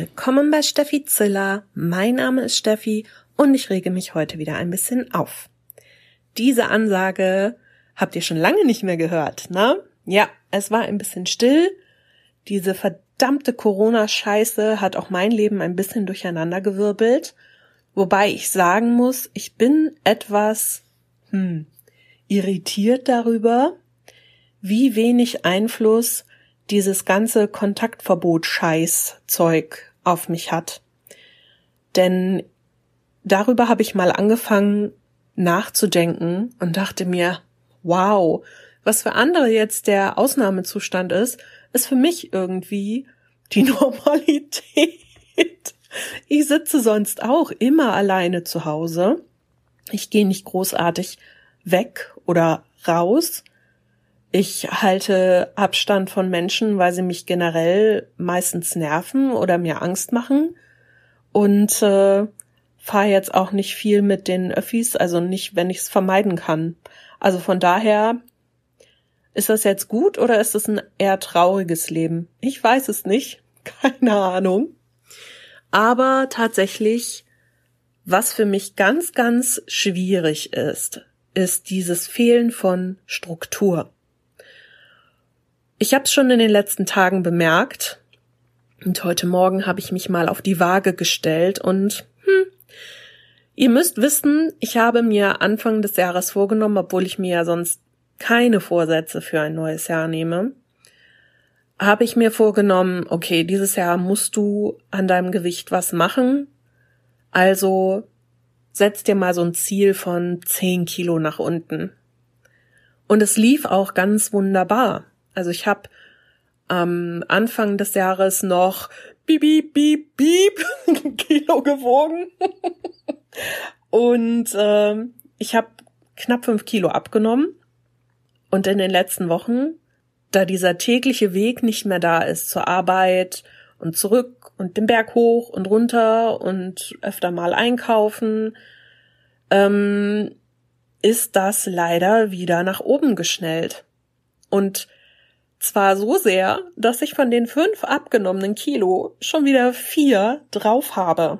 Willkommen bei Steffi Ziller. Mein Name ist Steffi und ich rege mich heute wieder ein bisschen auf. Diese Ansage habt ihr schon lange nicht mehr gehört, ne? Ja, es war ein bisschen still. Diese verdammte Corona-Scheiße hat auch mein Leben ein bisschen durcheinandergewirbelt. Wobei ich sagen muss, ich bin etwas, hm, irritiert darüber, wie wenig Einfluss dieses ganze Kontaktverbot-Scheiß-Zeug auf mich hat. Denn darüber habe ich mal angefangen nachzudenken und dachte mir, wow, was für andere jetzt der Ausnahmezustand ist, ist für mich irgendwie die Normalität. Ich sitze sonst auch immer alleine zu Hause. Ich gehe nicht großartig weg oder raus. Ich halte Abstand von Menschen, weil sie mich generell meistens nerven oder mir Angst machen. Und äh, fahre jetzt auch nicht viel mit den Öffis, also nicht, wenn ich es vermeiden kann. Also von daher, ist das jetzt gut oder ist es ein eher trauriges Leben? Ich weiß es nicht. Keine Ahnung. Aber tatsächlich, was für mich ganz, ganz schwierig ist, ist dieses Fehlen von Struktur. Ich habe es schon in den letzten Tagen bemerkt und heute Morgen habe ich mich mal auf die Waage gestellt und hm, ihr müsst wissen, ich habe mir Anfang des Jahres vorgenommen, obwohl ich mir ja sonst keine Vorsätze für ein neues Jahr nehme, habe ich mir vorgenommen, okay, dieses Jahr musst du an deinem Gewicht was machen. Also setz dir mal so ein Ziel von 10 Kilo nach unten. Und es lief auch ganz wunderbar. Also ich habe am Anfang des Jahres noch bieb, bieb, bieb, bieb Kilo gewogen. Und äh, ich habe knapp fünf Kilo abgenommen. Und in den letzten Wochen, da dieser tägliche Weg nicht mehr da ist zur Arbeit und zurück und den Berg hoch und runter und öfter mal einkaufen, ähm, ist das leider wieder nach oben geschnellt. Und zwar so sehr, dass ich von den fünf abgenommenen Kilo schon wieder vier drauf habe.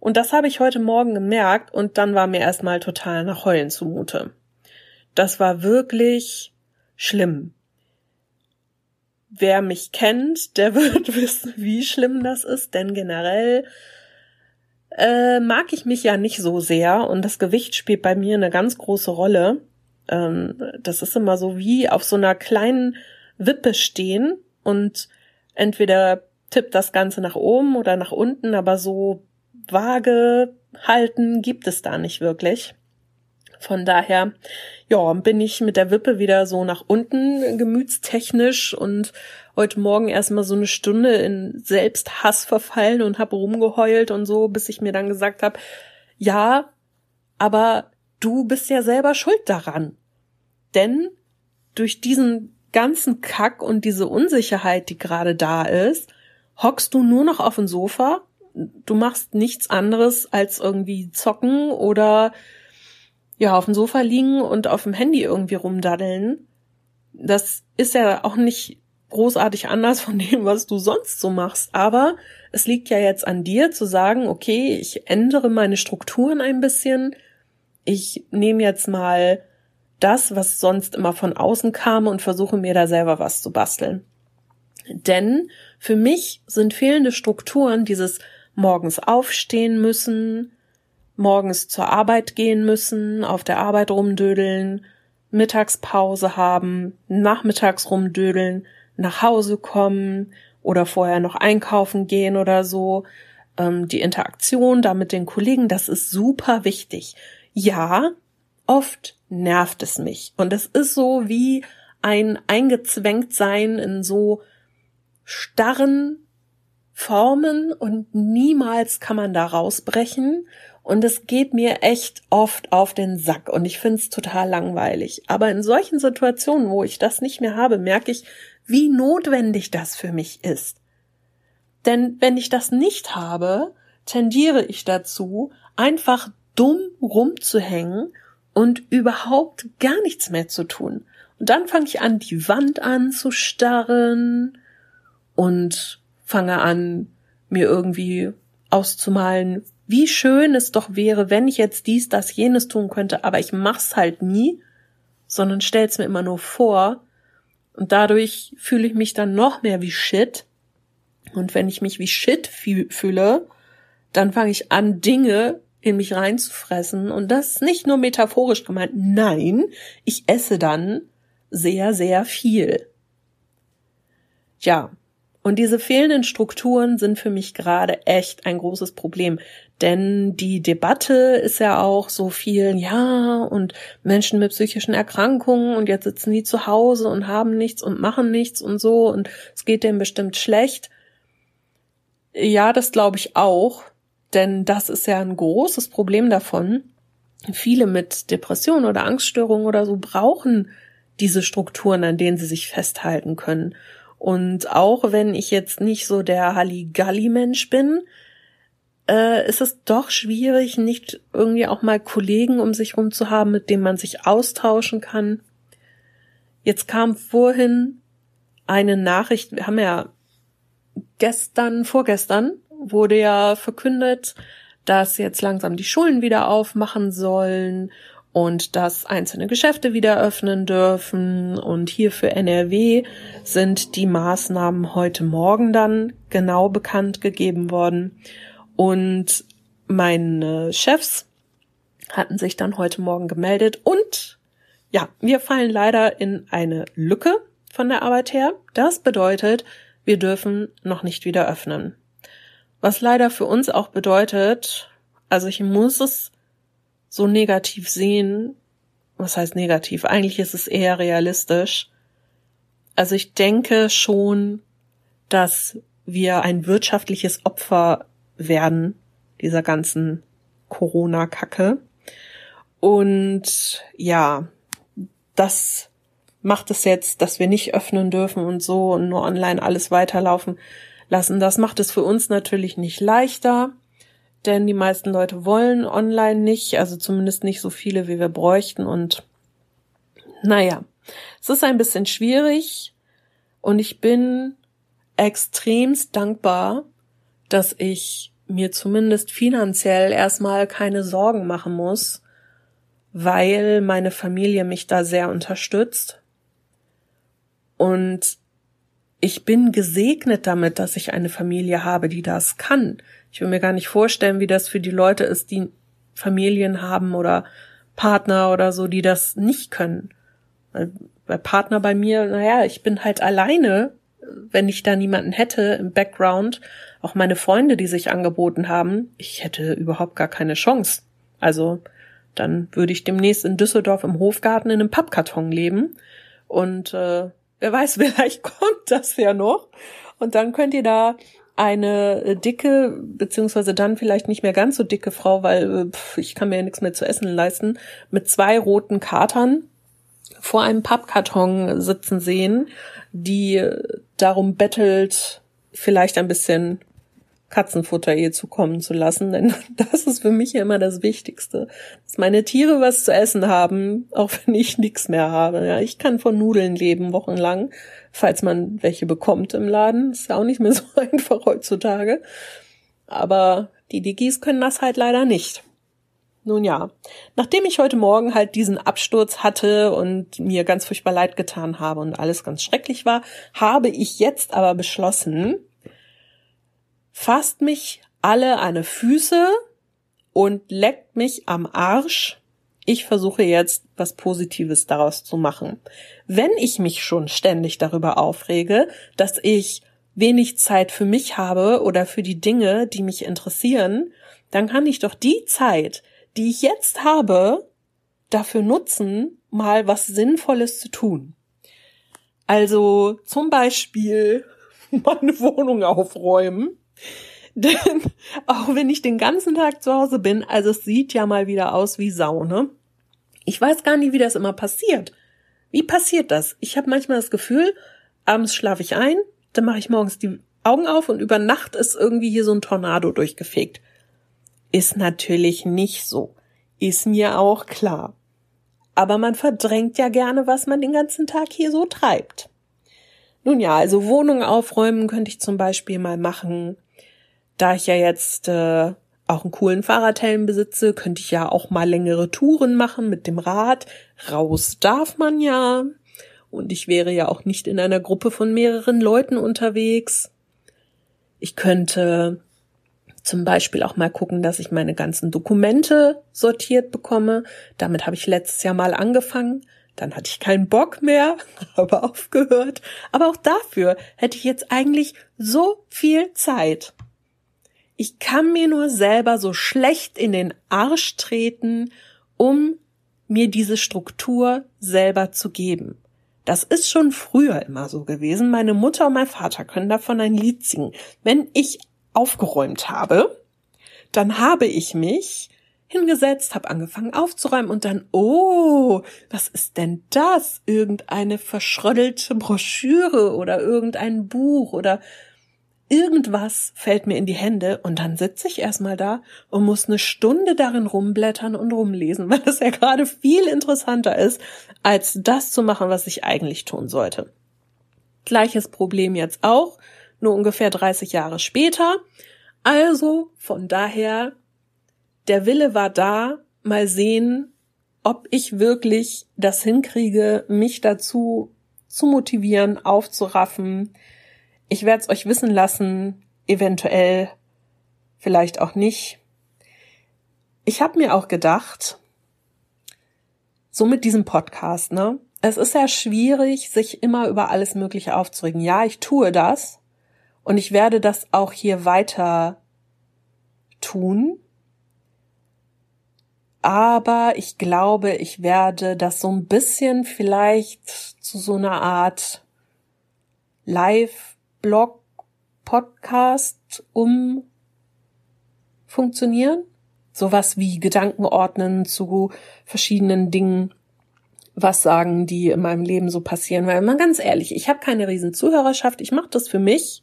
Und das habe ich heute Morgen gemerkt und dann war mir erstmal total nach Heulen zumute. Das war wirklich schlimm. Wer mich kennt, der wird wissen, wie schlimm das ist, denn generell äh, mag ich mich ja nicht so sehr und das Gewicht spielt bei mir eine ganz große Rolle. Ähm, das ist immer so wie auf so einer kleinen Wippe stehen und entweder tippt das Ganze nach oben oder nach unten, aber so vage halten gibt es da nicht wirklich. Von daher, ja, bin ich mit der Wippe wieder so nach unten gemütstechnisch und heute Morgen erstmal so eine Stunde in Selbsthass verfallen und habe rumgeheult und so, bis ich mir dann gesagt habe, ja, aber du bist ja selber schuld daran. Denn durch diesen ganzen Kack und diese Unsicherheit, die gerade da ist, hockst du nur noch auf dem Sofa. Du machst nichts anderes als irgendwie zocken oder ja, auf dem Sofa liegen und auf dem Handy irgendwie rumdaddeln. Das ist ja auch nicht großartig anders von dem, was du sonst so machst. Aber es liegt ja jetzt an dir zu sagen, okay, ich ändere meine Strukturen ein bisschen. Ich nehme jetzt mal das, was sonst immer von außen kam und versuche mir da selber was zu basteln. Denn für mich sind fehlende Strukturen dieses morgens aufstehen müssen, morgens zur Arbeit gehen müssen, auf der Arbeit rumdödeln, Mittagspause haben, nachmittags rumdödeln, nach Hause kommen oder vorher noch einkaufen gehen oder so. Ähm, die Interaktion da mit den Kollegen, das ist super wichtig. Ja, oft nervt es mich. Und es ist so wie ein eingezwängt sein in so starren Formen und niemals kann man da rausbrechen. Und es geht mir echt oft auf den Sack und ich find's total langweilig. Aber in solchen Situationen, wo ich das nicht mehr habe, merke ich, wie notwendig das für mich ist. Denn wenn ich das nicht habe, tendiere ich dazu, einfach dumm rumzuhängen und überhaupt gar nichts mehr zu tun. Und dann fange ich an, die Wand anzustarren und fange an, mir irgendwie auszumalen, wie schön es doch wäre, wenn ich jetzt dies, das, jenes tun könnte, aber ich mach's halt nie, sondern stell's mir immer nur vor. Und dadurch fühle ich mich dann noch mehr wie Shit. Und wenn ich mich wie Shit fühle, dann fange ich an, Dinge in mich reinzufressen. Und das nicht nur metaphorisch gemeint. Nein, ich esse dann sehr, sehr viel. Ja, und diese fehlenden Strukturen sind für mich gerade echt ein großes Problem. Denn die Debatte ist ja auch so viel, ja, und Menschen mit psychischen Erkrankungen und jetzt sitzen die zu Hause und haben nichts und machen nichts und so und es geht denen bestimmt schlecht. Ja, das glaube ich auch. Denn das ist ja ein großes Problem davon. Viele mit Depressionen oder Angststörungen oder so brauchen diese Strukturen, an denen sie sich festhalten können. Und auch wenn ich jetzt nicht so der Halligalli-Mensch bin, äh, ist es doch schwierig, nicht irgendwie auch mal Kollegen um sich rum zu haben, mit denen man sich austauschen kann. Jetzt kam vorhin eine Nachricht, wir haben ja gestern, vorgestern wurde ja verkündet, dass jetzt langsam die Schulen wieder aufmachen sollen und dass einzelne Geschäfte wieder öffnen dürfen. Und hier für NRW sind die Maßnahmen heute Morgen dann genau bekannt gegeben worden. Und meine Chefs hatten sich dann heute Morgen gemeldet und ja, wir fallen leider in eine Lücke von der Arbeit her. Das bedeutet, wir dürfen noch nicht wieder öffnen. Was leider für uns auch bedeutet, also ich muss es so negativ sehen. Was heißt negativ? Eigentlich ist es eher realistisch. Also ich denke schon, dass wir ein wirtschaftliches Opfer werden dieser ganzen Corona-Kacke. Und ja, das macht es jetzt, dass wir nicht öffnen dürfen und so und nur online alles weiterlaufen lassen. Das macht es für uns natürlich nicht leichter, denn die meisten Leute wollen online nicht, also zumindest nicht so viele, wie wir bräuchten. Und naja, es ist ein bisschen schwierig und ich bin extremst dankbar, dass ich mir zumindest finanziell erstmal keine Sorgen machen muss, weil meine Familie mich da sehr unterstützt. Und ich bin gesegnet damit, dass ich eine Familie habe, die das kann. Ich will mir gar nicht vorstellen, wie das für die Leute ist, die Familien haben oder Partner oder so, die das nicht können. Bei Partner bei mir, naja, ich bin halt alleine, wenn ich da niemanden hätte im Background. Auch meine Freunde, die sich angeboten haben, ich hätte überhaupt gar keine Chance. Also dann würde ich demnächst in Düsseldorf im Hofgarten in einem Pappkarton leben und äh, Wer weiß, vielleicht kommt das ja noch. Und dann könnt ihr da eine äh, dicke, beziehungsweise dann vielleicht nicht mehr ganz so dicke Frau, weil äh, pff, ich kann mir ja nichts mehr zu essen leisten, mit zwei roten Katern vor einem Pappkarton sitzen sehen, die darum bettelt, vielleicht ein bisschen Katzenfutter ihr zukommen zu lassen, denn das ist für mich ja immer das Wichtigste, dass meine Tiere was zu essen haben, auch wenn ich nichts mehr habe. Ja, ich kann von Nudeln leben wochenlang, falls man welche bekommt im Laden. Ist ja auch nicht mehr so einfach heutzutage. Aber die Diggis können das halt leider nicht. Nun ja, nachdem ich heute Morgen halt diesen Absturz hatte und mir ganz furchtbar leid getan habe und alles ganz schrecklich war, habe ich jetzt aber beschlossen, fasst mich alle an die Füße und leckt mich am Arsch. Ich versuche jetzt was Positives daraus zu machen. Wenn ich mich schon ständig darüber aufrege, dass ich wenig Zeit für mich habe oder für die Dinge, die mich interessieren, dann kann ich doch die Zeit, die ich jetzt habe, dafür nutzen, mal was Sinnvolles zu tun. Also zum Beispiel meine Wohnung aufräumen Denn auch wenn ich den ganzen Tag zu Hause bin, also es sieht ja mal wieder aus wie Sau, ne? Ich weiß gar nicht, wie das immer passiert. Wie passiert das? Ich habe manchmal das Gefühl, abends schlafe ich ein, dann mache ich morgens die Augen auf und über Nacht ist irgendwie hier so ein Tornado durchgefegt. Ist natürlich nicht so. Ist mir auch klar. Aber man verdrängt ja gerne, was man den ganzen Tag hier so treibt. Nun ja, also Wohnung aufräumen könnte ich zum Beispiel mal machen. Da ich ja jetzt äh, auch einen coolen Fahrradhelm besitze, könnte ich ja auch mal längere Touren machen mit dem Rad. Raus darf man ja. Und ich wäre ja auch nicht in einer Gruppe von mehreren Leuten unterwegs. Ich könnte zum Beispiel auch mal gucken, dass ich meine ganzen Dokumente sortiert bekomme. Damit habe ich letztes Jahr mal angefangen. Dann hatte ich keinen Bock mehr, habe aufgehört. Aber auch dafür hätte ich jetzt eigentlich so viel Zeit. Ich kann mir nur selber so schlecht in den Arsch treten, um mir diese Struktur selber zu geben. Das ist schon früher immer so gewesen. Meine Mutter und mein Vater können davon ein Lied singen. Wenn ich aufgeräumt habe, dann habe ich mich hingesetzt, habe angefangen aufzuräumen und dann, oh, was ist denn das? Irgendeine verschröddelte Broschüre oder irgendein Buch oder irgendwas fällt mir in die Hände und dann sitze ich erstmal da und muss eine Stunde darin rumblättern und rumlesen, weil das ja gerade viel interessanter ist, als das zu machen, was ich eigentlich tun sollte. Gleiches Problem jetzt auch, nur ungefähr 30 Jahre später. Also von daher, der Wille war da, mal sehen, ob ich wirklich das hinkriege, mich dazu zu motivieren, aufzuraffen, ich werde es euch wissen lassen, eventuell, vielleicht auch nicht. Ich habe mir auch gedacht, so mit diesem Podcast, ne? Es ist ja schwierig, sich immer über alles Mögliche aufzuregen. Ja, ich tue das und ich werde das auch hier weiter tun. Aber ich glaube, ich werde das so ein bisschen vielleicht zu so einer Art Live Blog, Podcast um funktionieren. Sowas wie Gedanken ordnen zu verschiedenen Dingen. Was sagen, die in meinem Leben so passieren? Weil man ganz ehrlich, ich habe keine riesen Zuhörerschaft. Ich mache das für mich.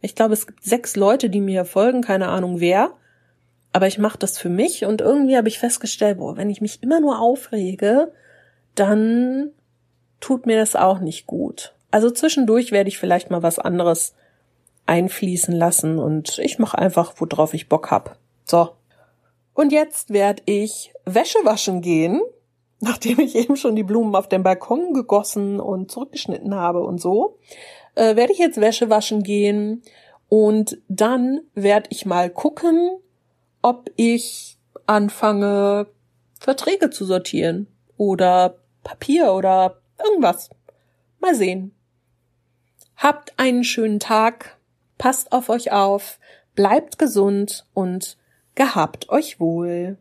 Ich glaube, es gibt sechs Leute, die mir folgen, keine Ahnung wer. Aber ich mache das für mich und irgendwie habe ich festgestellt, boah, wenn ich mich immer nur aufrege, dann tut mir das auch nicht gut. Also zwischendurch werde ich vielleicht mal was anderes einfließen lassen und ich mache einfach, worauf ich Bock hab. So. Und jetzt werde ich Wäsche waschen gehen, nachdem ich eben schon die Blumen auf dem Balkon gegossen und zurückgeschnitten habe und so. Äh, werde ich jetzt Wäsche waschen gehen und dann werde ich mal gucken, ob ich anfange, Verträge zu sortieren oder Papier oder irgendwas. Mal sehen. Habt einen schönen Tag, passt auf euch auf, bleibt gesund und gehabt euch wohl.